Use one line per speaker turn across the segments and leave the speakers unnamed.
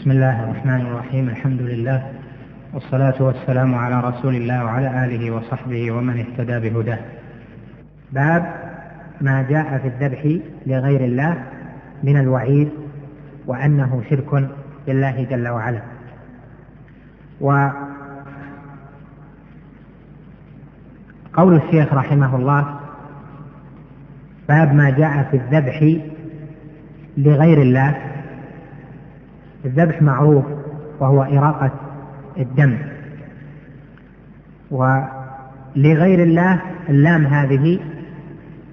بسم الله الرحمن الرحيم الحمد لله والصلاة والسلام على رسول الله وعلى آله وصحبه ومن اهتدى بهداه باب ما جاء في الذبح لغير الله من الوعيد وأنه شرك بالله جل وعلا وقول الشيخ رحمه الله باب ما جاء في الذبح لغير الله الذبح معروف وهو إراقة الدم. ولغير الله اللام هذه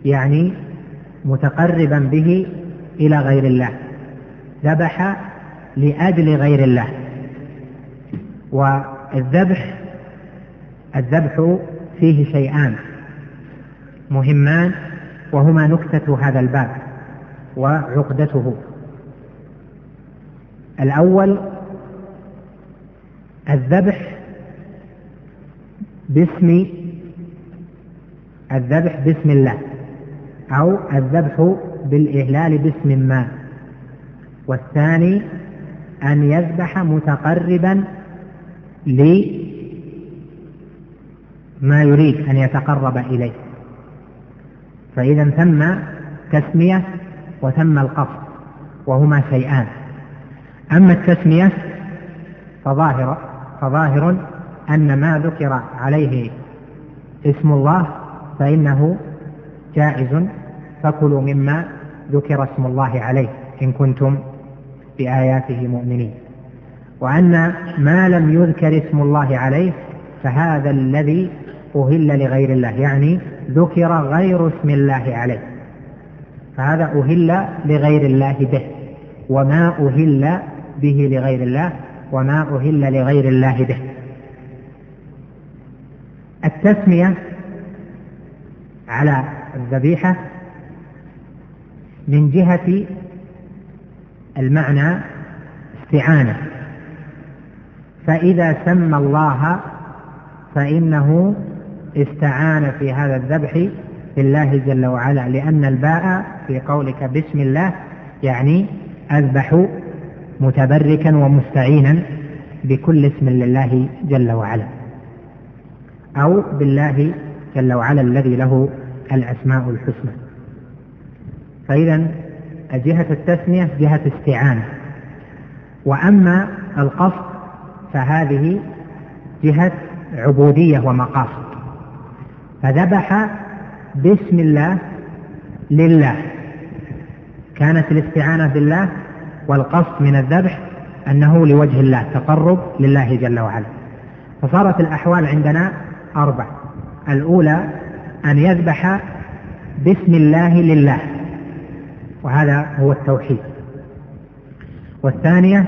يعني متقربا به إلى غير الله. ذبح لأجل غير الله. والذبح الذبح فيه شيئان مهمان وهما نكتة هذا الباب وعقدته. الأول الذبح باسم الذبح باسم الله أو الذبح بالإهلال باسم ما. والثاني أن يذبح متقربا لما يريد أن يتقرب إليه. فإذا ثم تسمية وثم القصد وهما شيئان. أما التسمية فظاهر فظاهر أن ما ذكر عليه اسم الله فإنه جائز فكلوا مما ذكر اسم الله عليه إن كنتم بآياته مؤمنين. وأن ما لم يذكر اسم الله عليه فهذا الذي أهل لغير الله يعني ذكر غير اسم الله عليه. فهذا أهل لغير الله به وما أهل به لغير الله وما أهل لغير الله به. التسمية على الذبيحة من جهة المعنى استعانة. فإذا سمى الله فإنه استعان في هذا الذبح بالله جل وعلا لأن الباء في قولك بسم الله يعني أذبح متبركا ومستعينا بكل اسم لله جل وعلا أو بالله جل وعلا الذي له الأسماء الحسنى. فإذا جهة التسمية جهة استعانة. وأما القصد فهذه جهة عبودية ومقاصد. فذبح باسم الله لله. كانت الاستعانة بالله والقصد من الذبح أنه لوجه الله تقرب لله جل وعلا. فصارت الأحوال عندنا أربع. الأولى أن يذبح باسم الله لله وهذا هو التوحيد. والثانية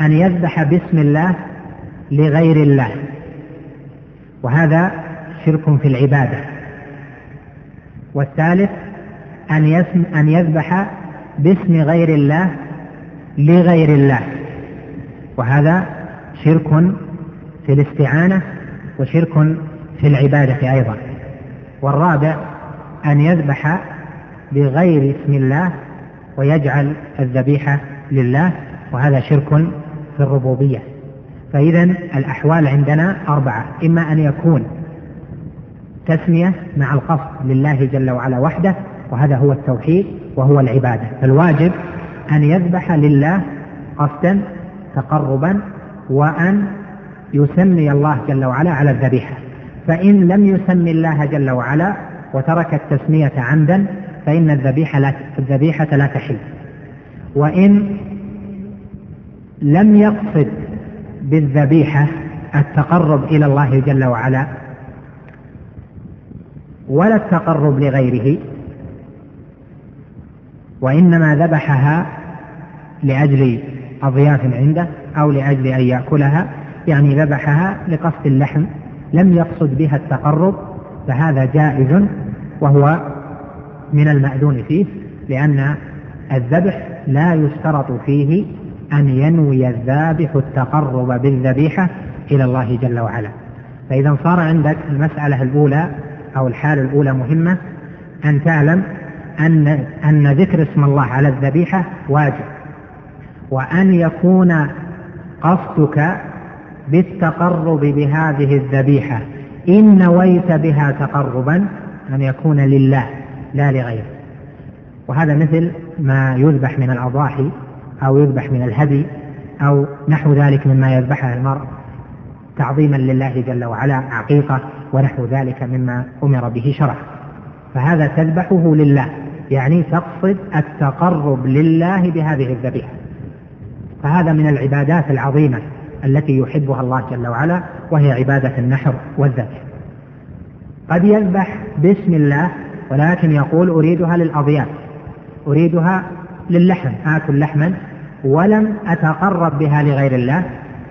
أن يذبح باسم الله لغير الله وهذا شرك في العبادة. والثالث أن, أن يذبح باسم غير الله لغير الله. وهذا شرك في الاستعانة وشرك في العبادة أيضا. والرابع أن يذبح بغير اسم الله ويجعل الذبيحة لله وهذا شرك في الربوبية. فإذا الأحوال عندنا أربعة إما أن يكون تسمية مع القصد لله جل وعلا وحده وهذا هو التوحيد وهو العبادة. فالواجب أن يذبح لله قصدا تقربا وأن يسمي الله جل وعلا على الذبيحة. فإن لم يسمي الله جل وعلا وترك التسمية عمدا فإن الذبيحة لا الذبيحة لا تحل. وإن لم يقصد بالذبيحة التقرب إلى الله جل وعلا ولا التقرب لغيره وإنما ذبحها لأجل أضياف عنده أو لأجل أن يأكلها يعني ذبحها لقصد اللحم لم يقصد بها التقرب فهذا جائز وهو من المأذون فيه لأن الذبح لا يشترط فيه أن ينوي الذابح التقرب بالذبيحة إلى الله جل وعلا. فإذا صار عندك المسألة الأولى أو الحالة الأولى مهمة أن تعلم أن أن ذكر اسم الله على الذبيحة واجب. وأن يكون قصدك بالتقرب بهذه الذبيحة. إن نويت بها تقربا أن يكون لله لا لغيره. وهذا مثل ما يذبح من الأضاحي أو يذبح من الهدي أو نحو ذلك مما يذبحه المرء. تعظيما لله جل وعلا عقيقة ونحو ذلك مما أمر به شرع. فهذا تذبحه لله يعني تقصد التقرب لله بهذه الذبيحة. فهذا من العبادات العظيمة التي يحبها الله جل وعلا وهي عبادة النحر والذبح. قد يذبح باسم الله ولكن يقول أريدها للأضياف أريدها للحم آكل لحما ولم أتقرب بها لغير الله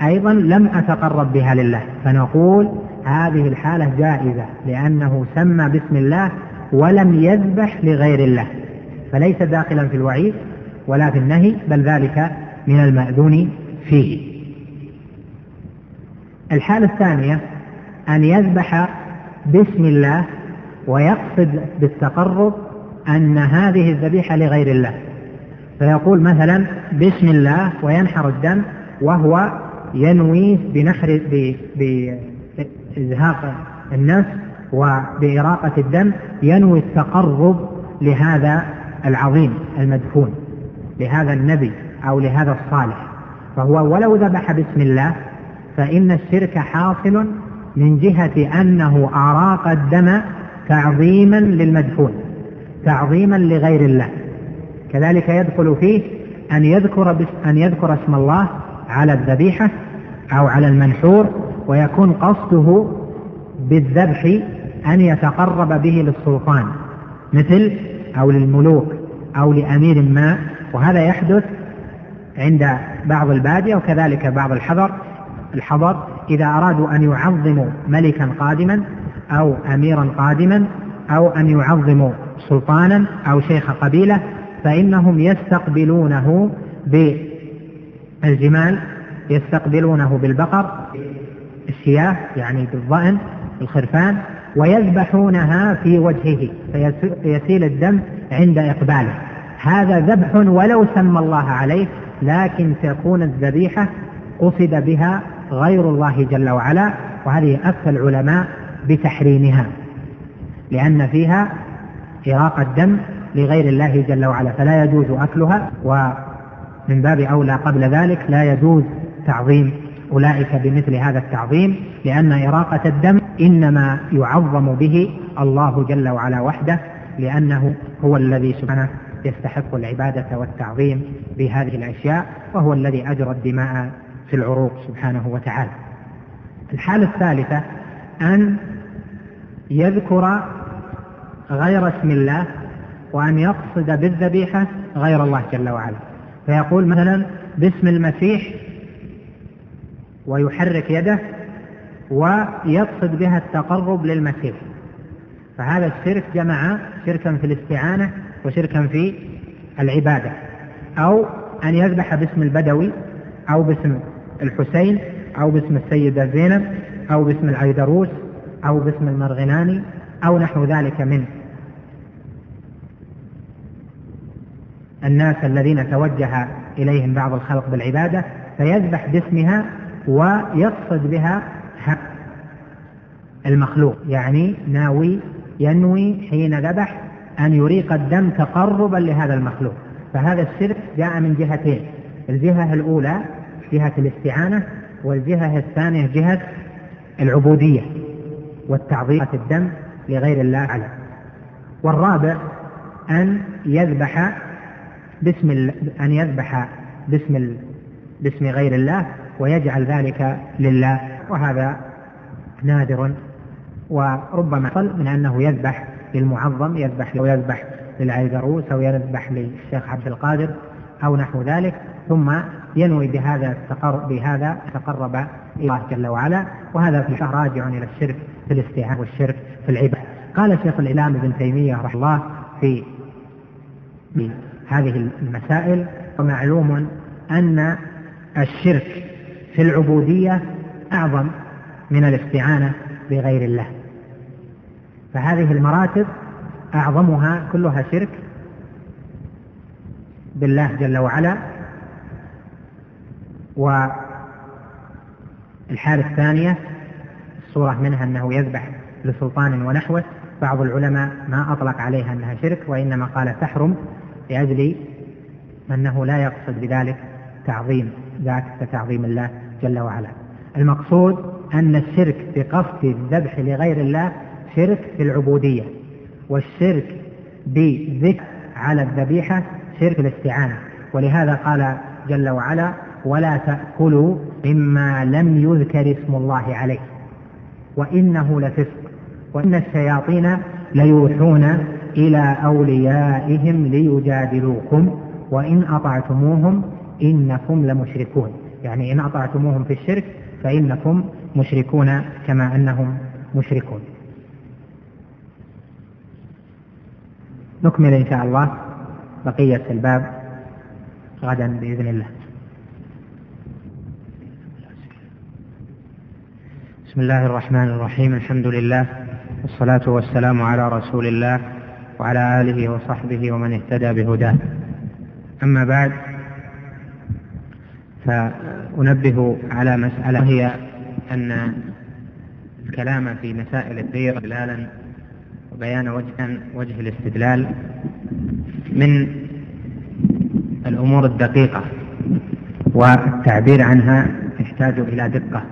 أيضا لم أتقرب بها لله. فنقول هذه الحالة جائزة لأنه سمى باسم الله ولم يذبح لغير الله. فليس داخلا في الوعيد ولا في النهي بل ذلك من المأذون فيه. الحالة الثانية أن يذبح باسم الله ويقصد بالتقرب أن هذه الذبيحة لغير الله. فيقول مثلا بسم الله وينحر الدم وهو ينوي بنحر بإزهاق النفس وبإراقة الدم ينوي التقرب لهذا العظيم المدفون لهذا النبي. أو لهذا الصالح. فهو ولو ذبح بسم الله فإن الشرك حاصل من جهة أنه أراق الدم تعظيما للمدفون تعظيما لغير الله. كذلك يدخل فيه أن يذكر أن يذكر اسم الله على الذبيحة أو على المنحور ويكون قصده بالذبح أن يتقرب به للسلطان مثل أو للملوك أو لأمير ما. وهذا يحدث عند بعض البادية وكذلك بعض الحضر الحضر إذا أرادوا أن يعظموا ملكا قادما أو أميرا قادما أو أن يعظموا سلطانا أو شيخ قبيلة فإنهم يستقبلونه بالجمال يستقبلونه بالبقر الشياه يعني بالظأن الخرفان ويذبحونها في وجهه فيسيل الدم عند إقباله. هذا ذبح ولو سمى الله عليه لكن تكون الذبيحة قصد بها غير الله جل وعلا وهذه أفتى العلماء بتحريمها لأن فيها إراق الدم لغير الله جل وعلا فلا يجوز أكلها ومن باب أولى قبل ذلك لا يجوز تعظيم أولئك بمثل هذا التعظيم لأن إراقة الدم إنما يعظم به الله جل وعلا وحده لأنه هو الذي سبحانه يستحق العبادة والتعظيم بهذه الأشياء وهو الذي أجرى الدماء في العروق سبحانه وتعالى. الحالة الثالثة أن يذكر غير اسم الله وأن يقصد بالذبيحة غير الله جل وعلا. فيقول مثلا باسم المسيح ويحرك يده ويقصد بها التقرب للمسيح. فهذا الشرك جمع شركا في الاستعانة وشركا في العبادة أو أن يذبح باسم البدوي أو باسم الحسين أو باسم السيدة زينب أو باسم العيدروس أو باسم المرغناني أو نحو ذلك من الناس الذين توجه إليهم بعض الخلق بالعبادة فيذبح باسمها ويقصد بها المخلوق يعني ناوي ينوي حين ذبح أن يريق الدم تقربا لهذا المخلوق. فهذا الشرك جاء من جهتين. الجهة الأولى جهة الاستعانة والجهة الثانية جهة العبودية والتعظيم الدم لغير الله على والرابع أن يذبح باسم أن يذبح باسم باسم غير الله ويجعل ذلك لله. وهذا نادر وربما حصل من أنه يذبح للمعظم يذبح أو يذبح للعيدروس أو يذبح للشيخ عبد القادر أو نحو ذلك. ثم ينوي بهذا التقرب بهذا تقرب إلى الله جل وعلا. وهذا في راجع إلى الشرك في الاستعانة والشرك في العبادة. قال شيخ الإسلام ابن تيمية رحمه الله في هذه المسائل ومعلوم أن الشرك في العبودية أعظم من الاستعانة بغير الله. فهذه المراتب أعظمها كلها شرك بالله جل وعلا الحالة الثانية الصورة منها أنه يذبح لسلطان ونحوه. بعض العلماء ما أطلق عليها أنها شرك وإنما قال تحرم لأجل أنه لا يقصد بذلك تعظيم ذاك كتعظيم الله جل وعلا. المقصود أن الشرك بقصد الذبح لغير الله شرك في العبودية والشرك بذكر على الذبيحة شرك الاستعانة. ولهذا قال جل وعلا ولا تأكلوا مما لم يذكر اسم الله عليه وإنه لفسق وإن الشياطين ليوحون إلى أوليائهم ليجادلوكم وإن أطعتموهم إنكم لمشركون. يعني إن أطعتموهم في الشرك فإنكم مشركون كما أنهم مشركون. نكمل إن شاء الله بقية الباب غدا بإذن الله. بسم الله الرحمن الرحيم. الحمد لله والصلاة والسلام على رسول الله وعلى آله وصحبه ومن اهتدى بهداه. أما بعد فأنبه على مسألة هي أن الكلام في مسائل الدين استدلالا وبيان وجه وجه الاستدلال من الأمور الدقيقة والتعبير عنها يحتاج إلى دقة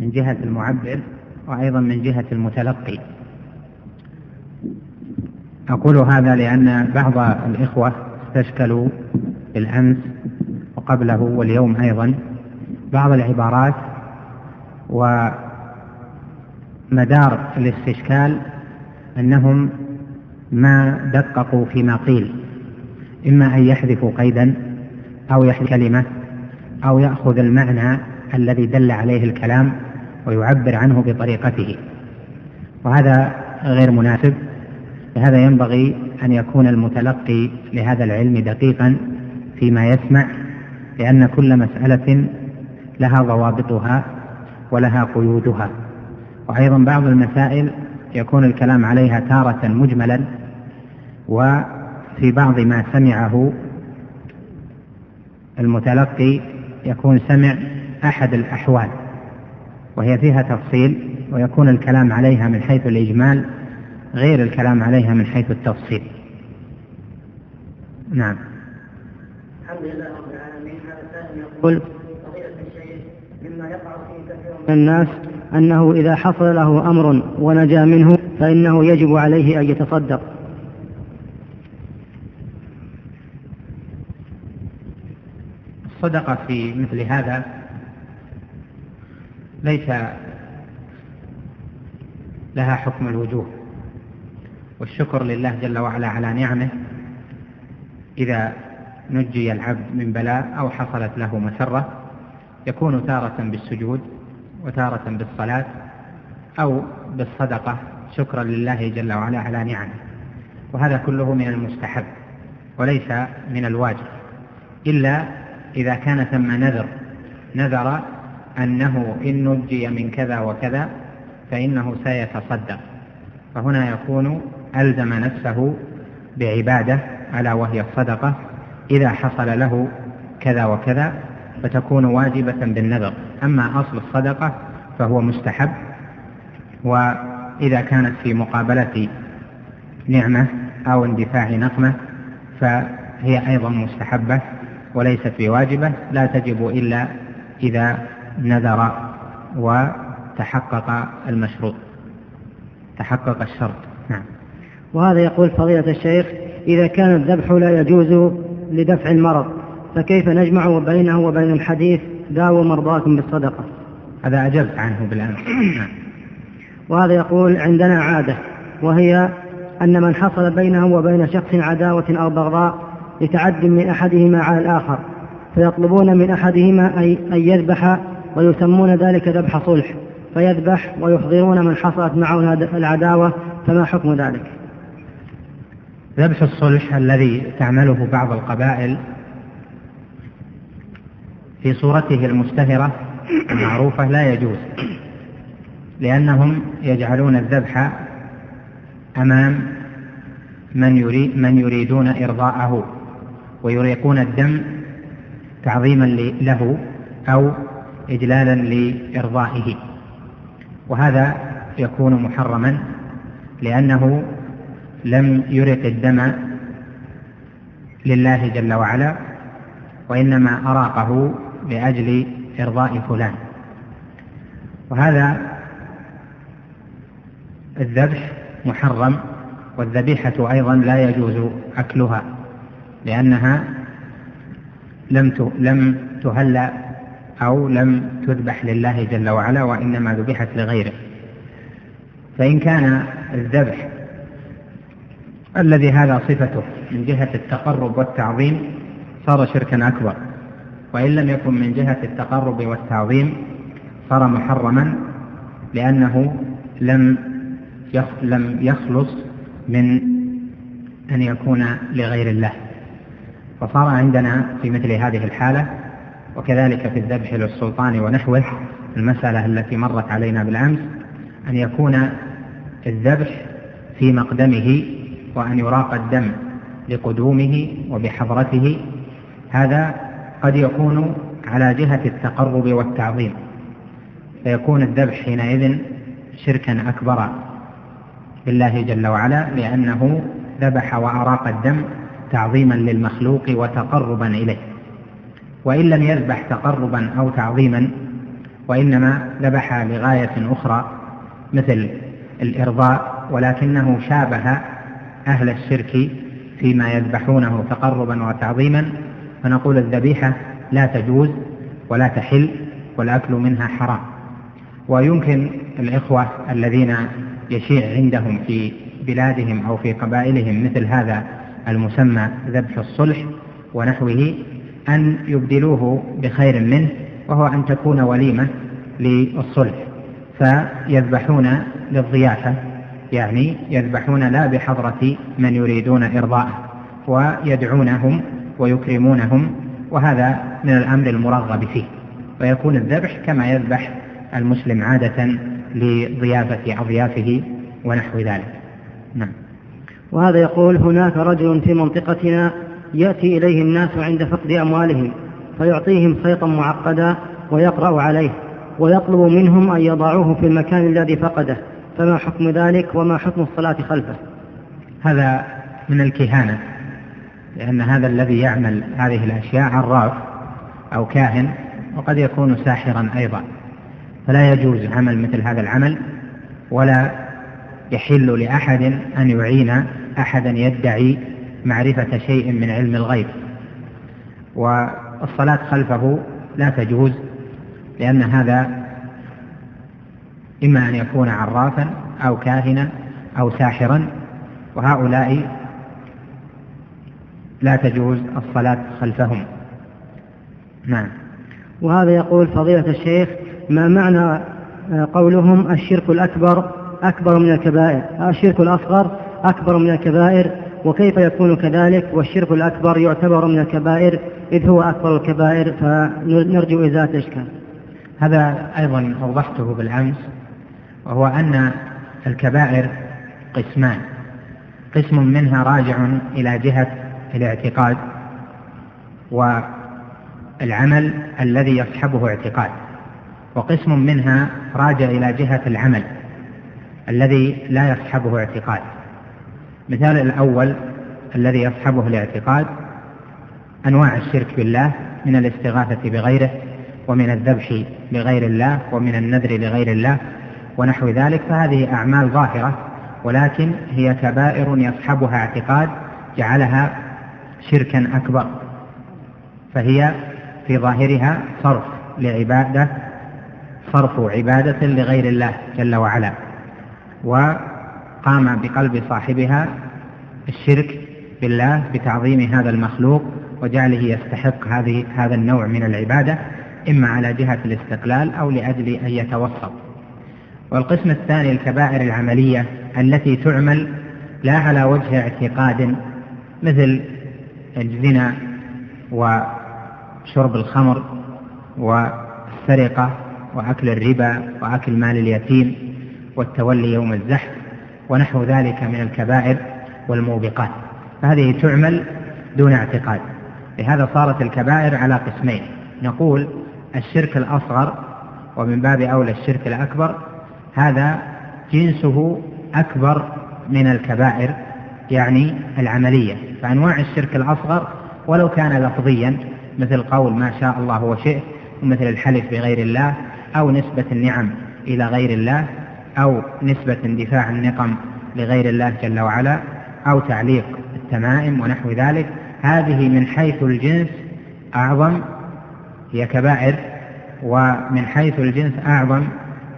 من جهة المعبر وأيضا من جهة المتلقي. أقول هذا لأن بعض الإخوة استشكلوا بالأمس وقبله واليوم أيضا بعض العبارات ومدار الاستشكال أنهم ما دققوا فيما قيل إما أن يحذفوا قيدا أو يحذف كلمة أو يأخذ المعنى الذي دل عليه الكلام ويعبر عنه بطريقته. وهذا غير مناسب لهذا ينبغي أن يكون المتلقي لهذا العلم دقيقا فيما يسمع لأن كل مسألة لها ضوابطها ولها قيودها. وأيضا بعض المسائل يكون الكلام عليها تارة مجملا وفي بعض ما سمعه المتلقي يكون سمع أحد الأحوال وهي فيها تفصيل ويكون الكلام عليها من حيث الإجمال غير الكلام عليها من حيث التفصيل. نعم. الحمد لله رب العالمين. هذا السائل يقول فضيلة الشيخ مما يقع فيه كثير من الناس أنه إذا حصل له أمر ونجا منه فإنه يجب عليه أن يتصدق. الصدقة في مثل هذا ليس لها حكم الوجوب والشكر لله جل وعلا على نعمه. إذا نجي العبد من بلاء أو حصلت له مسرة يكون تارة بالسجود وتارة بالصلاة أو بالصدقة شكرا لله جل وعلا على نعمه. وهذا كله من المستحب وليس من الواجب إلا إذا كان ثم نذر نذر أنه إن نجي من كذا وكذا فإنه سيتصدق. فهنا يكون ألزم نفسه بعبادة ألا وهي الصدقة إذا حصل له كذا وكذا فتكون واجبة بالنذر. أما أصل الصدقة فهو مستحب وإذا كانت في مقابلة نعمة أو اندفاع نقمة فهي أيضا مستحبة وليست بواجبة لا تجب إلا إذا نذر وتحقق المشروط تحقق الشرط. نعم.
وهذا يقول فضيلة الشيخ إذا كان الذبح لا يجوز لدفع المرض فكيف نجمع بينه وبين الحديث داووا مرضاكم بالصدقة؟
هذا أجبت عنه بالأمس. نعم.
وهذا يقول عندنا عادة وهي أن من حصل بينه وبين شخص عداوة أو بغضاء لتعد من أحدهما على الآخر فيطلبون من أحدهما أن يذبح ويسمون ذلك ذبح صلح فيذبح ويحضرون من حصلت معه العداوة فما حكم ذلك؟
ذبح الصلح الذي تعمله بعض القبائل في صورته المستهرة المعروفة لا يجوز لأنهم يجعلون الذبح أمام من, يريد من يريدون إرضاءه ويريقون الدم تعظيما له أو إجلالا لإرضائه. وهذا يكون محرما لأنه لم يرق الدم لله جل وعلا وإنما أراقه لأجل إرضاء فلان. وهذا الذبح محرم والذبيحة أيضا لا يجوز أكلها لأنها لم لم تهل أو لم تذبح لله جل وعلا وإنما ذبحت لغيره. فإن كان الذبح الذي هذا صفته من جهة التقرب والتعظيم صار شركا أكبر. وإن لم يكن من جهة التقرب والتعظيم صار محرما لأنه لم لم يخلص من أن يكون لغير الله. فصار عندنا في مثل هذه الحالة وكذلك في الذبح للسلطان ونحوه المسألة التي مرت علينا بالأمس أن يكون الذبح في مقدمه وأن يراق الدم لقدومه وبحضرته. هذا قد يكون على جهة التقرب والتعظيم فيكون الذبح حينئذ شركا أكبر بالله جل وعلا لأنه ذبح وأراق الدم تعظيما للمخلوق وتقربا إليه. وإن لم يذبح تقربا أو تعظيما وإنما ذبح لغاية أخرى مثل الإرضاء ولكنه شابه أهل الشرك فيما يذبحونه تقربا وتعظيما فنقول الذبيحة لا تجوز ولا تحل والأكل منها حرام. ويمكن الإخوة الذين يشيع عندهم في بلادهم أو في قبائلهم مثل هذا المسمى ذبح الصلح ونحوه أن يبدلوه بخير منه وهو أن تكون وليمة للصلح. فيذبحون للضيافة يعني يذبحون لا بحضرة من يريدون إرضاءه ويدعونهم ويكرمونهم وهذا من الأمر المرغب فيه. ويكون الذبح كما يذبح المسلم عادة لضيافة أضيافه ونحو ذلك. نعم.
وهذا يقول هناك رجل في منطقتنا يأتي إليه الناس عند فقد أموالهم فيعطيهم خيطا معقدا ويقرأ عليه ويطلب منهم أن يضعوه في المكان الذي فقده. فما حكم ذلك وما حكم الصلاة خلفه؟
هذا من الكهانة. لأن هذا الذي يعمل هذه الأشياء عراف أو كاهن وقد يكون ساحرا أيضا. فلا يجوز عمل مثل هذا العمل ولا يحل لأحد أن يعين أحدا يدعي معرفة شيء من علم الغيب. والصلاة خلفه لا تجوز لأن هذا إما أن يكون عرافا أو كاهنا أو ساحرا وهؤلاء لا تجوز الصلاة خلفهم. نعم.
وهذا يقول فضيلة الشيخ ما معنى قولهم الشرك الأكبر أكبر من الكبائر؟ الشرك الأصغر أكبر من الكبائر وكيف يكون كذلك؟ والشرك الأكبر يعتبر من الكبائر إذ هو أكبر الكبائر فنرجو إزالة الإشكال.
هذا أيضا أوضحته بالأمس وهو أن الكبائر قسمان. قسم منها راجع إلى جهة الاعتقاد والعمل الذي يصحبه اعتقاد وقسم منها راجع إلى جهة العمل الذي لا يصحبه اعتقاد. مثال الأول الذي يصحبه الاعتقاد أنواع الشرك بالله من الاستغاثة بغيره ومن الذبح لغير الله ومن النذر لغير الله ونحو ذلك فهذه أعمال ظاهرة ولكن هي كبائر يصحبها اعتقاد جعلها شركا أكبر فهي في ظاهرها صرف لعبادة صرف عبادة لغير الله جل وعلا وقام بقلب صاحبها الشرك بالله بتعظيم هذا المخلوق وجعله يستحق هذه هذا النوع من العبادة إما على جهة الاستقلال أو لأجل أن يتوسط. والقسم الثاني الكبائر العملية التي تعمل لا على وجه اعتقاد مثل الزنا وشرب الخمر والسرقة وأكل الربا وأكل مال اليتيم والتولي يوم الزحف ونحو ذلك من الكبائر والموبقات. فهذه تعمل دون اعتقاد. لهذا صارت الكبائر على قسمين. نقول الشرك الأصغر ومن باب أولى الشرك الأكبر. هذا جنسه أكبر من الكبائر يعني العملية. فأنواع الشرك الأصغر ولو كان لفظيا مثل قول ما شاء الله وشئت ومثل الحلف بغير الله أو نسبة النعم إلى غير الله أو نسبة اندفاع النقم لغير الله جل وعلا أو تعليق التمائم ونحو ذلك. هذه من حيث الجنس أعظم هي كبائر ومن حيث الجنس أعظم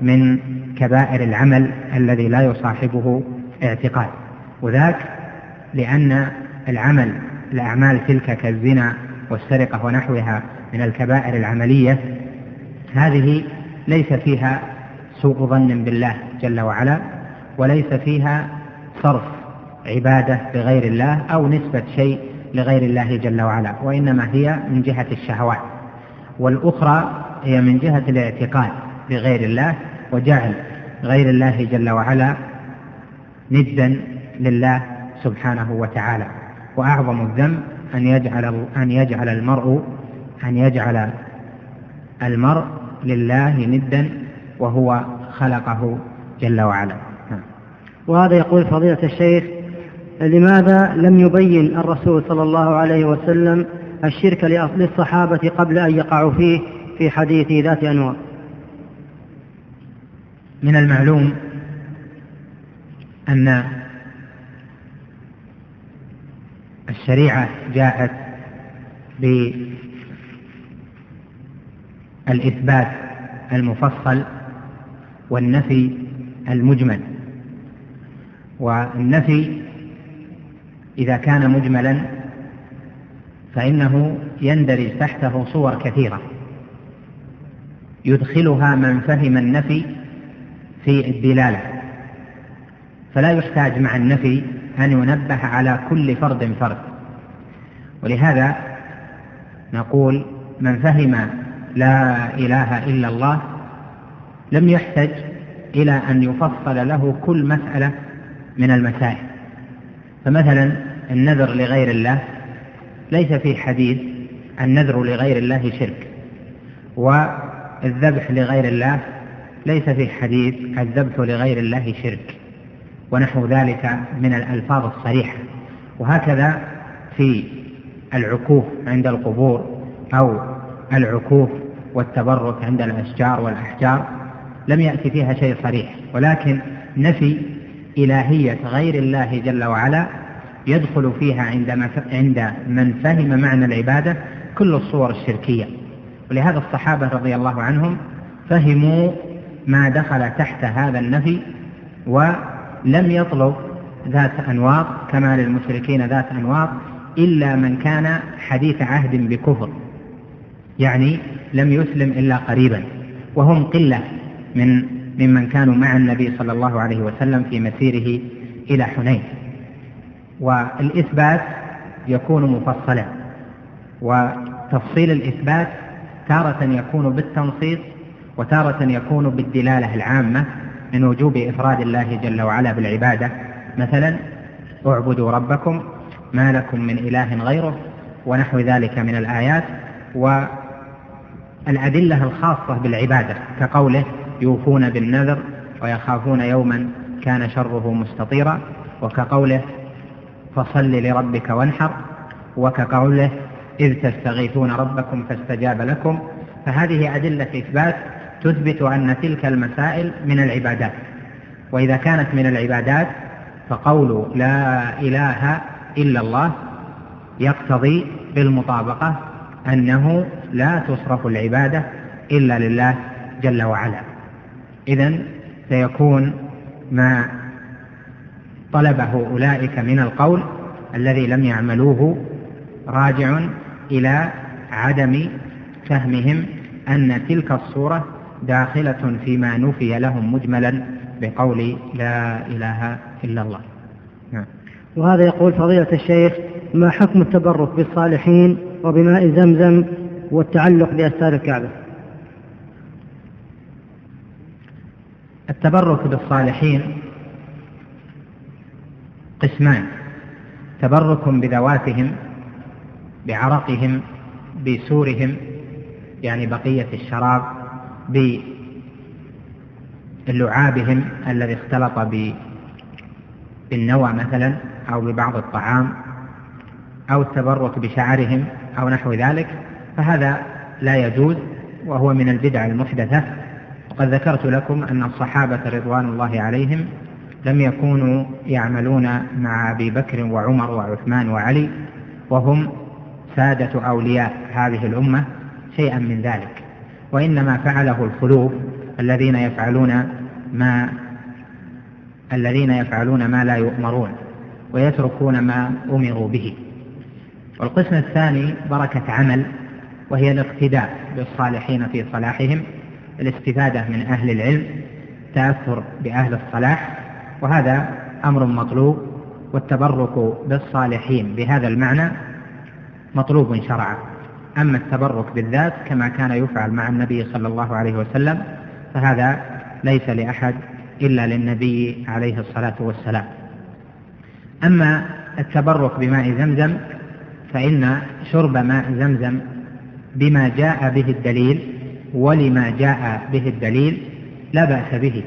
من كبائر العمل الذي لا يصاحبه اعتقاد. وذاك لأن العمل الأعمال تلك كالزنا والسرقة ونحوها من الكبائر العملية هذه ليس فيها سوء ظن بالله جل وعلا وليس فيها صرف عبادة لغير الله أو نسبة شيء لغير الله جل وعلا وإنما هي من جهة الشهوات. والأخرى هي من جهة الاعتقاد بغير الله وجعل غير الله جل وعلا ندا لله سبحانه وتعالى. وأعظم الذنب أن يجعل أن يجعل المرء أن يجعل المرء لله ندا وهو خلقه جل وعلا نعم.
وهذا يقول فضيلة الشيخ لماذا لم يبين الرسول صلى الله عليه وسلم الشرك للصحابة قبل أن يقعوا فيه في حديث ذات أنواع
من المعلوم أن الشريعة جاءت بالإثبات المفصل والنفي المجمل. والنفي إذا كان مجملا فإنه يندرج تحته صور كثيرة. يدخلها من فهم النفي في الدلالة. فلا يحتاج مع النفي أن ينبه على كل فرد فرد. ولهذا نقول من فهم لا إله إلا الله لم يحتج إلى أن يفصل له كل مسألة من المسائل. فمثلا النذر لغير الله ليس في حديث النذر لغير الله شرك والذبح لغير الله ليس في حديث الذبح لغير الله شرك ونحو ذلك من الألفاظ الصريحة. وهكذا في العكوف عند القبور أو العكوف والتبرك عند الأشجار والأحجار لم يأتي فيها شيء صريح ولكن نفي إلهية غير الله جل وعلا يدخل فيها عند عند من فهم معنى العبادة كل الصور الشركية. ولهذا الصحابة رضي الله عنهم فهموا ما دخل تحت هذا النفي ولم يطلب ذات أنواط كما للمشركين ذات أنواط إلا من كان حديث عهد بكفر يعني لم يسلم إلا قريبا. وهم قلة من ممن كانوا مع النبي صلى الله عليه وسلم في مسيره إلى حنين. والإثبات يكون مفصلا وتفصيل الإثبات تارة يكون بالتنصيص وتارة يكون بالدلالة العامة من وجوب إفراد الله جل وعلا بالعبادة. مثلا اعبدوا ربكم ما لكم من إله غيره ونحو ذلك من الآيات والأدلة الخاصة بالعبادة كقوله يوفون بالنذر ويخافون يوما كان شره مستطيرا وكقوله فصل لربك وانحر وكقوله إذ تستغيثون ربكم فاستجاب لكم فهذه أدلة إثبات تثبت أن تلك المسائل من العبادات وإذا كانت من العبادات فقول لا إله إلا الله يقتضي بالمطابقة أنه لا تصرف العبادة إلا لله جل وعلا إذا سيكون ما طلبه أولئك من القول الذي لم يعملوه راجع إلى عدم فهمهم أن تلك الصورة داخلة فيما نفي لهم مجملا بقول لا إله إلا الله
نعم. وهذا يقول فضيلة الشيخ ما حكم التبرك بالصالحين وبماء زمزم والتعلق بأستار الكعبة؟
التبرك بالصالحين قسمان. تبرك بذواتهم بعرقهم بسورهم يعني بقية الشراب بلعابهم الذي اختلط بالنوى مثلا. أو ببعض الطعام أو التبرك بشعرهم أو نحو ذلك فهذا لا يجوز وهو من البدع المحدثة. وقد ذكرت لكم أن الصحابة رضوان الله عليهم لم يكونوا يعملون مع أبي بكر وعمر وعثمان وعلي وهم سادة أولياء هذه الأمة شيئا من ذلك. وإنما فعله الخلوف الذين يفعلون ما الذين يفعلون ما لا يؤمرون. ويتركون ما أمروا به. والقسم الثاني بركة عمل وهي الاقتداء بالصالحين في صلاحهم الاستفادة من أهل العلم تأثر بأهل الصلاح وهذا أمر مطلوب والتبرك بالصالحين بهذا المعنى مطلوب شرعا. أما التبرك بالذات كما كان يفعل مع النبي صلى الله عليه وسلم فهذا ليس لأحد إلا للنبي عليه الصلاة والسلام. أما التبرك بماء زمزم فإن شرب ماء زمزم بما جاء به الدليل ولما جاء به الدليل لا بأس به.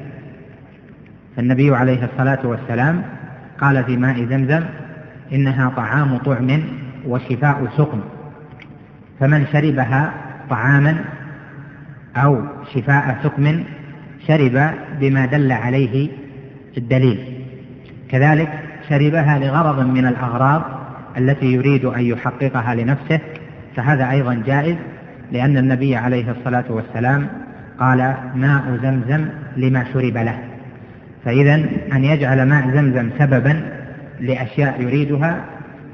فالنبي عليه الصلاة والسلام قال في ماء زمزم إنها طعام طعم وشفاء سقم. فمن شربها طعاما أو شفاء سقم شرب بما دل عليه الدليل. كذلك شربها لغرض من الأغراض التي يريد أن يحققها لنفسه فهذا أيضا جائز لأن النبي عليه الصلاة والسلام قال ماء زمزم لما شرب له. فإذا أن يجعل ماء زمزم سببا لأشياء يريدها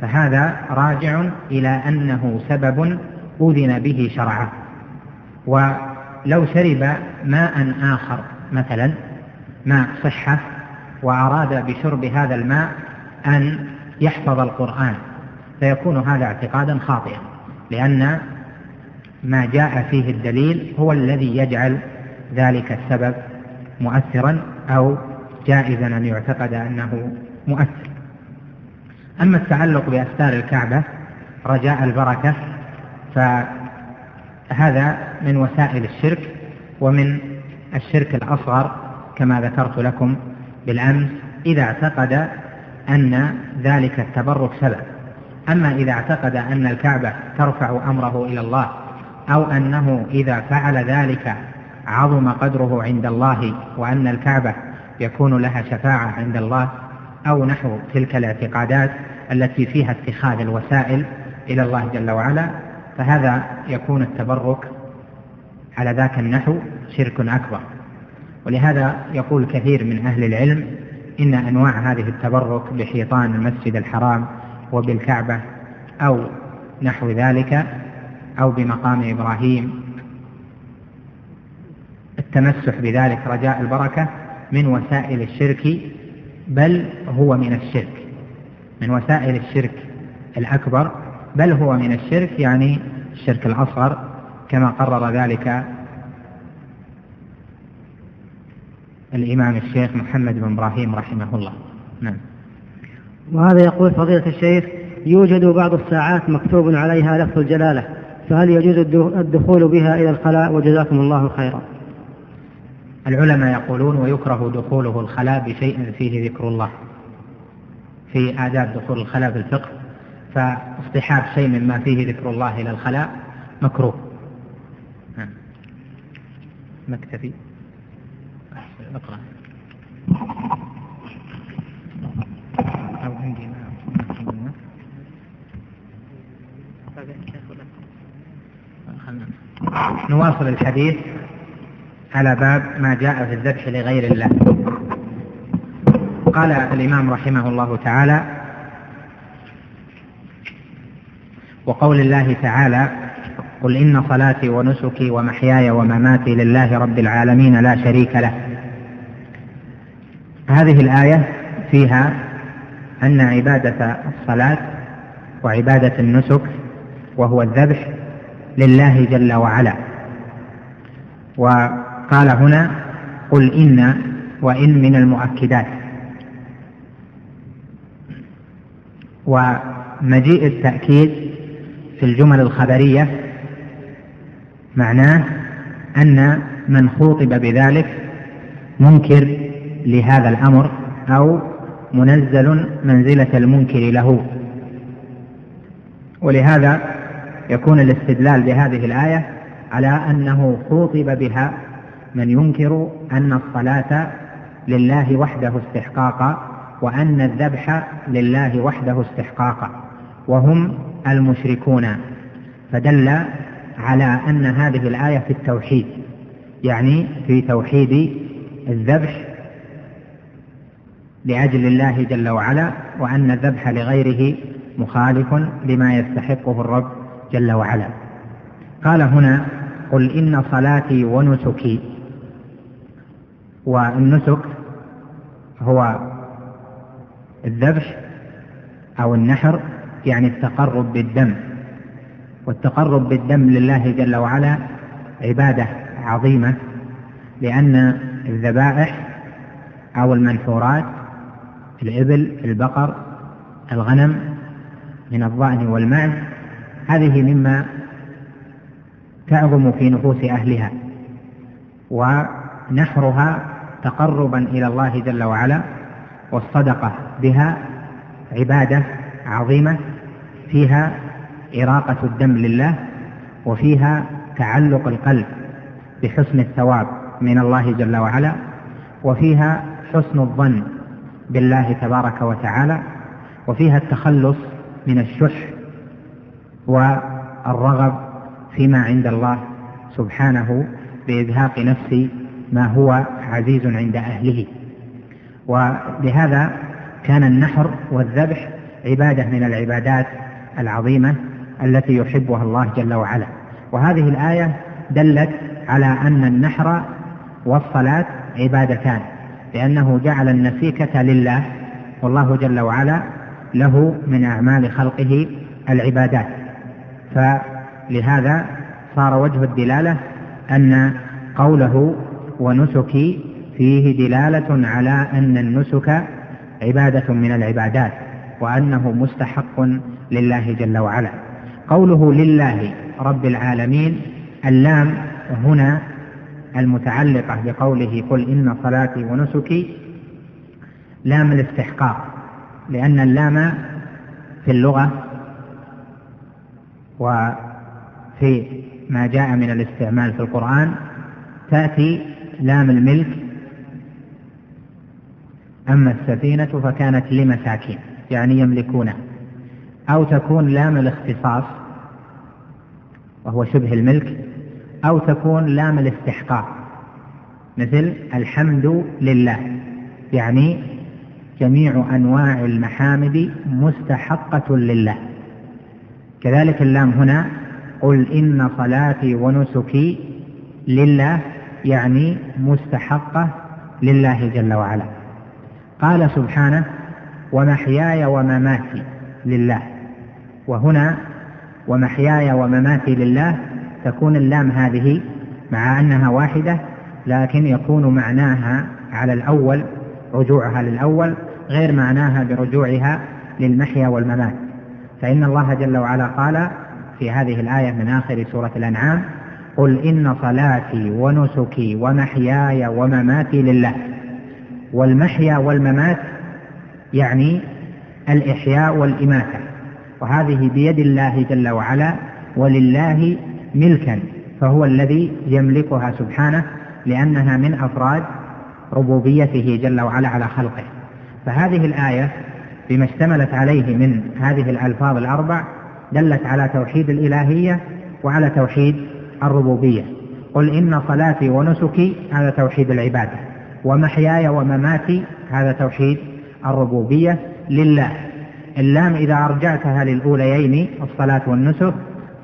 فهذا راجع إلى أنه سبب أذن به شرعا ولو شرب ماء آخر مثلا ماء صحة وأراد بشرب هذا الماء أن يحفظ القرآن فيكون هذا اعتقادا خاطئا لأن ما جاء فيه الدليل هو الذي يجعل ذلك السبب مؤثرا أو جائزا أن يعتقد أنه مؤثر. أما التعلق بأستار الكعبة رجاء البركة فهذا من وسائل الشرك ومن الشرك الأصغر كما ذكرت لكم بالأمس إذا اعتقد أن ذلك التبرك سبب. أما إذا اعتقد أن الكعبة ترفع أمره إلى الله أو أنه إذا فعل ذلك عظم قدره عند الله وأن الكعبة يكون لها شفاعة عند الله أو نحو تلك الاعتقادات التي فيها اتخاذ الوسائل إلى الله جل وعلا فهذا يكون التبرك على ذاك النحو شرك أكبر. ولهذا يقول كثير من أهل العلم إن أنواع هذه التبرك بحيطان المسجد الحرام وبالكعبة أو نحو ذلك أو بمقام إبراهيم التمسح بذلك رجاء البركة من وسائل الشرك بل هو من الشرك. من وسائل الشرك الأكبر بل هو من الشرك يعني الشرك الأصغر كما قرر ذلك الإمام الشيخ محمد بن إبراهيم رحمه الله. نعم.
وهذا يقول فضيلة الشيخ يوجد بعض الساعات مكتوب عليها لفظ الجلالة فهل يجوز الدخول بها إلى الخلاء؟ وجزاكم الله خيرا.
العلماء يقولون ويكره دخوله الخلاء بشيء فيه ذكر الله في آداب دخول الخلاء في الفقه فاصطحاب شيء مما فيه ذكر الله إلى الخلاء مكروه. نعم. اقرأ أو عندي نواصل الحديث على باب ما جاء في الذبح لغير الله. قال الإمام رحمه الله تعالى وقول الله تعالى قل إن صلاتي ونسكي ومحياي ومماتي لله رب العالمين لا شريك له. هذه الآية فيها أن عبادة الصلاة وعبادة النسك وهو الذبح لله جل وعلا. وقال هنا قل إن وإن من المؤكدات. ومجيء التأكيد في الجمل الخبرية معناه أن من خوطب بذلك منكر لهذا الأمر أو منزل منزلة المنكر له. ولهذا يكون الاستدلال بهذه الآية على أنه خوطب بها من ينكر أن الصلاة لله وحده استحقاقا وأن الذبح لله وحده استحقاقا وهم المشركون. فدل على أن هذه الآية في التوحيد يعني في توحيد الذبح لأجل الله جل وعلا وأن الذبح لغيره مخالف لما يستحقه الرب جل وعلا. قال هنا قل إن صلاتي ونسكي. والنسك هو الذبح أو النحر يعني التقرب بالدم. والتقرب بالدم لله جل وعلا عبادة عظيمة لأن الذبائح أو المنحورات الإبل البقر الغنم من الضأن والمعز هذه مما تعظم في نفوس أهلها ونحرها تقربا إلى الله جل وعلا والصدقة بها عبادة عظيمة فيها إراقة الدم لله وفيها تعلق القلب بحسن الثواب من الله جل وعلا وفيها حسن الظن بالله تبارك وتعالى وفيها التخلص من الشح والرغب فيما عند الله سبحانه بإزهاق نفس ما هو عزيز عند أهله. ولهذا كان النحر والذبح عبادة من العبادات العظيمة التي يحبها الله جل وعلا. وهذه الآية دلت على أن النحر والصلاة عبادتان. لأنه جعل النسيكة لله والله جل وعلا له من أعمال خلقه العبادات. فلهذا صار وجه الدلالة أن قوله ونسكي فيه دلالة على أن النسك عبادة من العبادات وأنه مستحق لله جل وعلا. قوله لله رب العالمين اللام هنا المتعلقة بقوله قل إن صلاتي ونسكي لام الاستحقاق لأن اللام في اللغة وفي ما جاء من الاستعمال في القرآن تأتي لام الملك أما السفينة فكانت لمساكين يعني يملكونها أو تكون لام الاختصاص وهو شبه الملك أو تكون لام الاستحقاق. مثل الحمد لله يعني جميع أنواع المحامد مستحقة لله. كذلك اللام هنا قل إن صلاتي ونسكي لله يعني مستحقة لله جل وعلا. قال سبحانه ومحياي ومماتي لله. وهنا ومحياي ومماتي لله تكون اللام هذه مع أنها واحدة لكن يكون معناها على الأول رجوعها للأول غير معناها برجوعها للمحيا والممات. فإن الله جل وعلا قال في هذه الآية من آخر سورة الأنعام قل إن صلاتي ونسكي ومحياي ومماتي لله. والمحيا والممات يعني الإحياء والإماتة. وهذه بيد الله جل وعلا ولله ملكا فهو الذي يملكها سبحانه لأنها من أفراد ربوبيته جل وعلا على خلقه. فهذه الآية بما اشتملت عليه من هذه الألفاظ الأربع دلت على توحيد الإلهية وعلى توحيد الربوبية. قل إن صلاتي ونسكي هذا توحيد العبادة ومحياي ومماتي هذا توحيد الربوبية لله. اللام إذا أرجعتها للأوليين الصلاة والنسك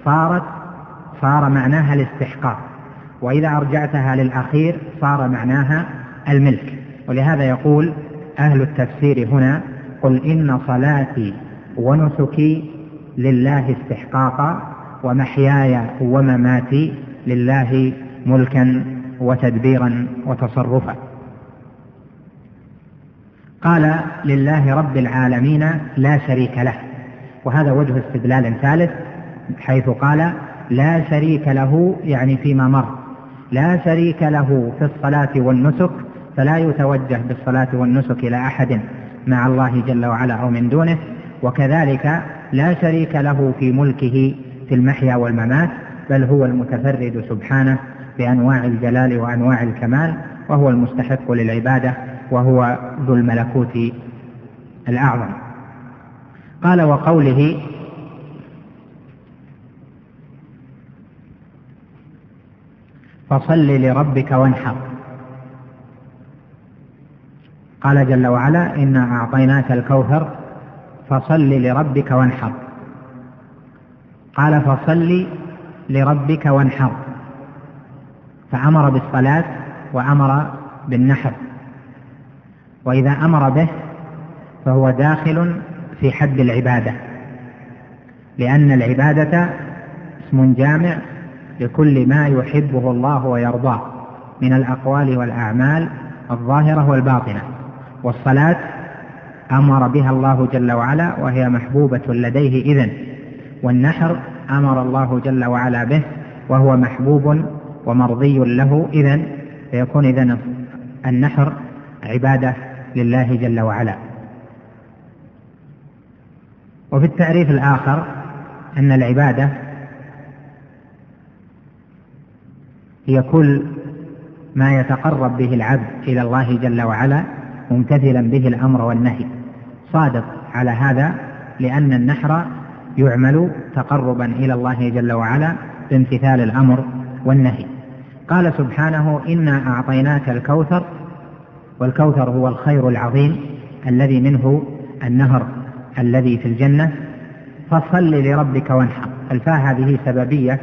صارت صار معناها الاستحقاق. وإذا أرجعتها للأخير صار معناها الملك. ولهذا يقول أهل التفسير هنا قل إن صلاتي ونسكي لله استحقاقا ومحياي ومماتي لله ملكا وتدبيرا وتصرفا. قال لله رب العالمين لا شريك له. وهذا وجه استدلال ثالث حيث قال لا شريك له يعني فيما مر لا شريك له في الصلاة والنسك فلا يتوجه بالصلاة والنسك إلى أحد مع الله جل وعلا أو من دونه. وكذلك لا شريك له في ملكه في المحيا والممات بل هو المتفرد سبحانه بأنواع الجلال وأنواع الكمال وهو المستحق للعبادة وهو ذو الملكوت الأعظم. قال وقوله فصل لربك وانحر. قال جل وعلا إنا أعطيناك الكوثر فصل لربك وانحر. قال فصل لربك وانحر. فأمر بالصلاة وأمر بالنحر. وإذا أمر به فهو داخل في حد العبادة. لأن العبادة اسم جامع لكل ما يحبه الله ويرضاه من الأقوال والأعمال الظاهرة والباطنة. والصلاة أمر بها الله جل وعلا وهي محبوبة لديه إذن. والنحر أمر الله جل وعلا به وهو محبوب ومرضي له إذن. فيكون إذن النحر عبادة لله جل وعلا. وفي التعريف الآخر أن العبادة هي كل ما يتقرب به العبد إلى الله جل وعلا ممتثلا به الأمر والنهي. صادق على هذا لأن النحر يعمل تقربا إلى الله جل وعلا بامتثال الأمر والنهي. قال سبحانه إنا أعطيناك الكوثر والكوثر هو الخير العظيم الذي منه النهر الذي في الجنة. فصل لربك وانحر. الفاء هذه سببية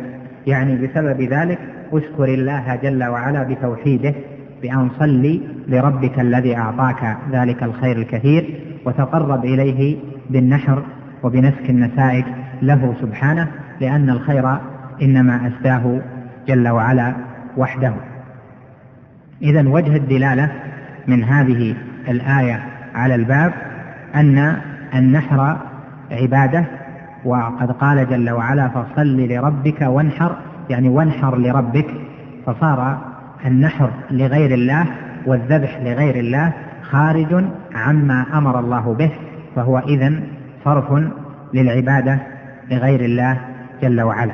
يعني بسبب ذلك أشكر الله جل وعلا بتوحيده بأن صل لربك الذي أعطاك ذلك الخير الكثير وتقرب إليه بالنحر وبنسك النسائك له سبحانه لأن الخير إنما أسداه جل وعلا وحده. إذا وجه الدلالة من هذه الآية على الباب أن النحر عبادة وقد قال جل وعلا فصل لربك وانحر يعني وانحر لربك فصار النحر لغير الله والذبح لغير الله خارج عما أمر الله به فهو إذن صرف للعبادة لغير الله جل وعلا.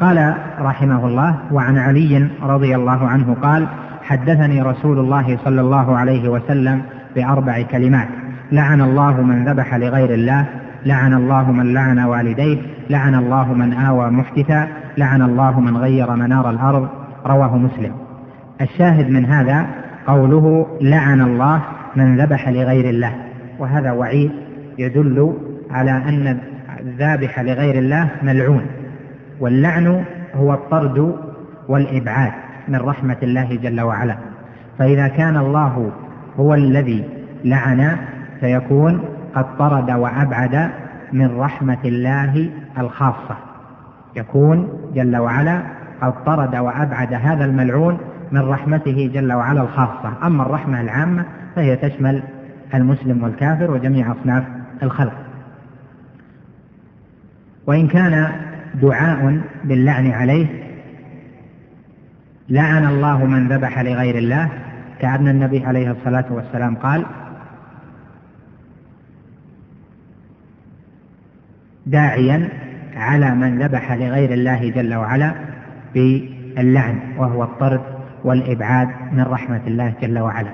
قال رحمه الله وعن علي رضي الله عنه قال حدثني رسول الله صلى الله عليه وسلم بأربع كلمات لعن الله من ذبح لغير الله لعن الله من لعن والديه لعن الله من آوى محدثا لعن الله من غير منار الأرض رواه مسلم. الشاهد من هذا قوله لعن الله من ذبح لغير الله. وهذا وعيد يدل على أن الذابح لغير الله ملعون. واللعن هو الطرد والإبعاد من رحمة الله جل وعلا. فإذا كان الله هو الذي لعن فيكون قد طرد وأبعد من رحمة الله الخاصة. يكون جل وعلا قد طرد وأبعد هذا الملعون من رحمته جل وعلا الخاصة. أما الرحمة العامة فهي تشمل المسلم والكافر وجميع أصناف الخلق. وإن كان دعاء باللعن عليه لعن الله من ذبح لغير الله. كأن النبي عليه الصلاة والسلام قال داعيا على من ذبح لغير الله جل وعلا باللعن وهو الطرد والإبعاد من رحمة الله جل وعلا.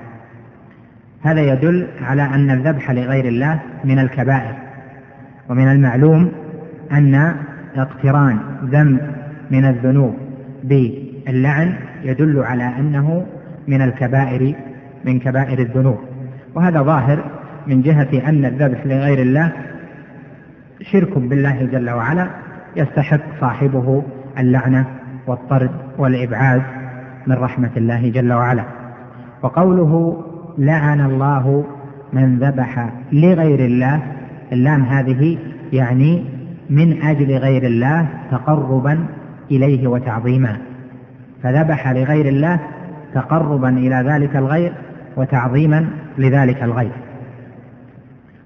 هذا يدل على أن الذبح لغير الله من الكبائر ومن المعلوم أن اقتران ذنب من الذنوب باللعن يدل على أنه من الكبائر من كبائر الذنوب. وهذا ظاهر من جهة أن الذبح لغير الله شرك بالله جل وعلا يستحق صاحبه اللعنة والطرد والإبعاد من رحمة الله جل وعلا. وقوله لعن الله من ذبح لغير الله اللام هذه يعني من أجل غير الله تقربا إليه وتعظيما. فذبح لغير الله تقربا إلى ذلك الغير وتعظيما لذلك الغير.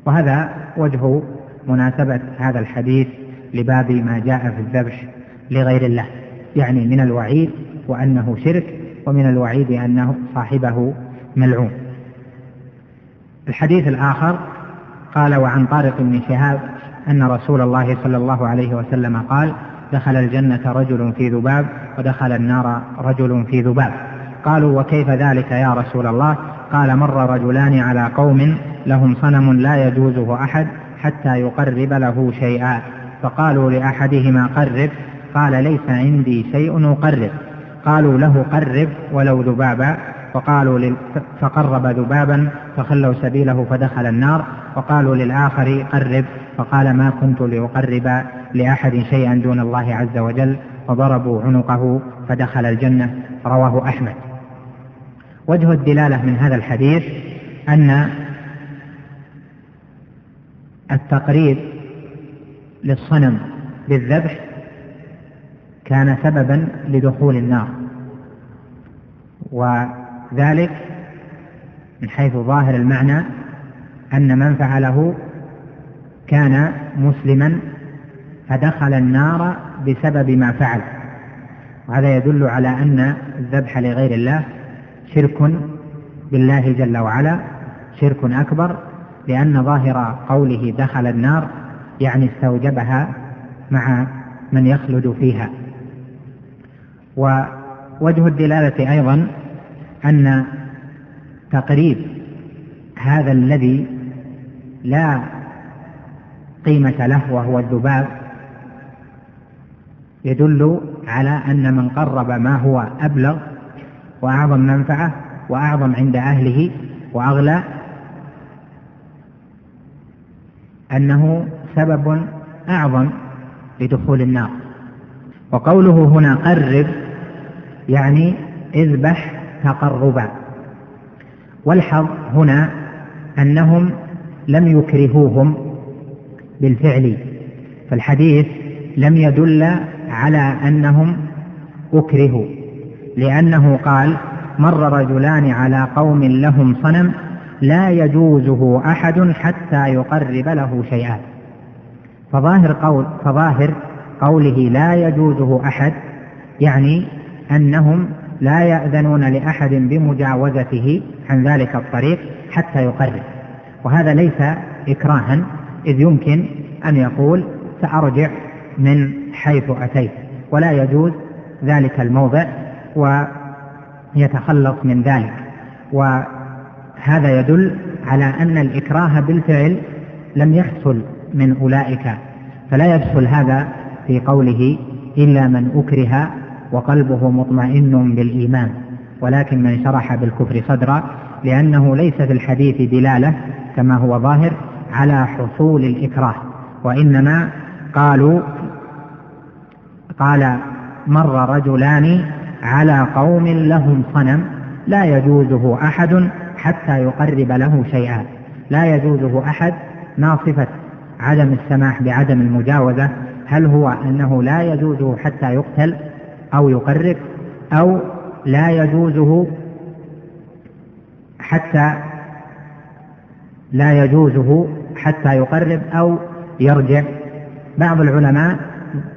وهذا وجه مناسبة هذا الحديث لباب ما جاء في الذبح لغير الله يعني من الوعيد وأنه شرك ومن الوعيد أنه صاحبه ملعون. الحديث الآخر قال وعن طارق بن شهاب أن رسول الله صلى الله عليه وسلم قال دخل الجنة رجل في ذباب ودخل النار رجل في ذباب. قالوا وكيف ذلك يا رسول الله؟ قال مر رجلان على قوم لهم صنم لا يجوزه أحد حتى يقرب له شيئا. فقالوا لأحدهما قرب قال ليس عندي شيء أقرب. قالوا له قرب ولو ذبابا. فقالوا لل... فقرب ذبابا فخلوا سبيله فدخل النار. وقالوا للآخر قرب. فقال ما كنت لأقرب لأحد شيئا دون الله عز وجل. فضربوا عنقه فدخل الجنة. رواه أحمد. وجه الدلالة من هذا الحديث أن التقريب للصنم بالذبح كان سببا لدخول النار. وذلك من حيث ظاهر المعنى أن من فعله كان مسلما فدخل النار بسبب ما فعل. وهذا يدل على أن الذبح لغير الله شرك بالله جل وعلا شرك أكبر لأن ظاهر قوله دخل النار يعني استوجبها مع من يخلد فيها. ووجه الدلالة أيضا أن تقريب هذا الذي لا قيمة له وهو الذباب يدل على أن من قرب ما هو أبلغ وأعظم منفعة وأعظم عند أهله وأغلى أنه سبب أعظم لدخول النار. وقوله هنا قرب يعني اذبح تقربا. والحظ هنا أنهم لم يكرهوهم بالفعل فالحديث لم يدل على أنهم أكرهوا لأنه قال مر رجلان على قوم لهم صنم لا يجوزه أحد حتى يقرب له شيئا. فظاهر قول فظاهر قوله لا يجوزه أحد يعني أنهم لا يأذنون لأحد بمجاوزته عن ذلك الطريق حتى يقرب. وهذا ليس إكراها إذ يمكن أن يقول سأرجع من حيث أتيت ولا يجوز ذلك الموضع ويتخلص من ذلك. وهذا يدل على أن الإكراه بالفعل لم يحصل من أولئك فلا يدخل هذا في قوله إلا من أكره وقلبه مطمئن بالإيمان ولكن من شرح بالكفر صدرا لأنه ليس في الحديث دلالة كما هو ظاهر على حصول الإكراه وإنما قالوا قال مر رجلان على قوم لهم صنم لا يجوزه أحد حتى يقرب له شيئا. لا يجوزه أحد ما صفة عدم السماح بعدم المجاوزة هل هو أنه لا يجوزه حتى يقتل أو يقرب أو لا يجوزه حتى لا يجوزه حتى يقرب أو يرجع. بعض العلماء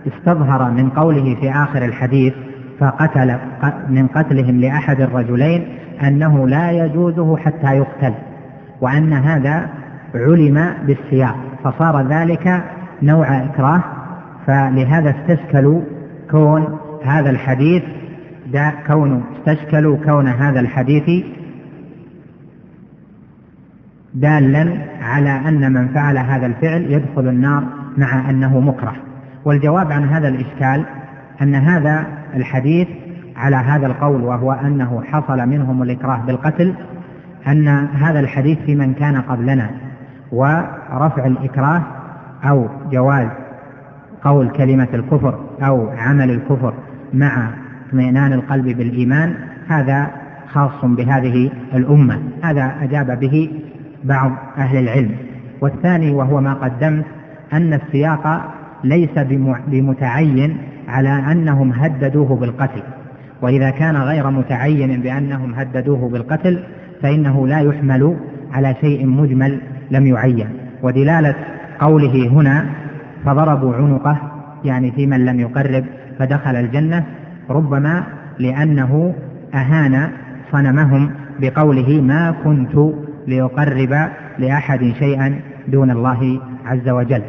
استظهر من قوله في آخر الحديث فقتل من قتلهم لأحد الرجلين أنه لا يجوزه حتى يقتل وأن هذا علم بالسياق فصار ذلك نوع إكراه فلهذا استشكلوا كون هذا الحديث دا كون استشكلوا كون هذا الحديث دالا على أن من فعل هذا الفعل يدخل النار مع أنه مكره. والجواب عن هذا الإشكال أن هذا الحديث على هذا القول وهو أنه حصل منهم الإكراه بالقتل أن هذا الحديث في من كان قبلنا ورفع الإكراه أو جواز قول كلمة الكفر أو عمل الكفر مع اطمئنان القلب بالإيمان هذا خاص بهذه الأمة. هذا أجاب به بعض أهل العلم. والثاني وهو ما قدمت أن السياق ليس بمتعين على أنهم هددوه بالقتل. وإذا كان غير متعين بأنهم هددوه بالقتل فإنه لا يحمل على شيء مجمل لم يعين. ودلالة قوله هنا فضربوا عنقه يعني في من لم يقرب فدخل الجنة ربما لأنه أهان صنمهم بقوله ما كنت ليقرب لأحد شيئا دون الله عز وجل.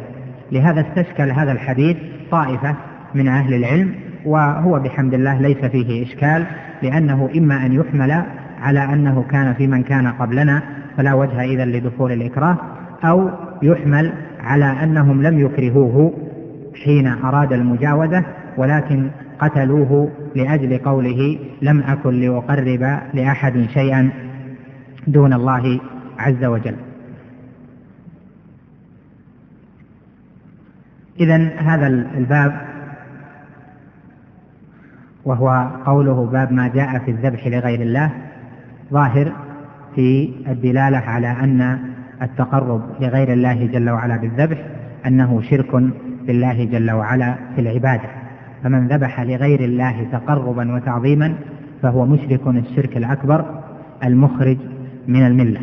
لهذا استشكل هذا الحديث طائفة من أهل العلم وهو بحمد الله ليس فيه إشكال لأنه إما أن يحمل على أنه كان في من كان قبلنا فلا وجه إذا لدخول الإكراه أو يحمل على أنهم لم يكرهوه حين أراد المجاوزة ولكن قتلوه لأجل قوله لم أكن لأقرب لأحد شيئا دون الله عز وجل. إذا هذا الباب وهو قوله باب ما جاء في الذبح لغير الله ظاهر في الدلالة على أن التقرب لغير الله جل وعلا بالذبح أنه شرك بالله جل وعلا في العبادة. فمن ذبح لغير الله تقربا وتعظيما فهو مشرك الشرك الأكبر المخرج من الملة.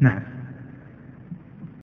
نعم.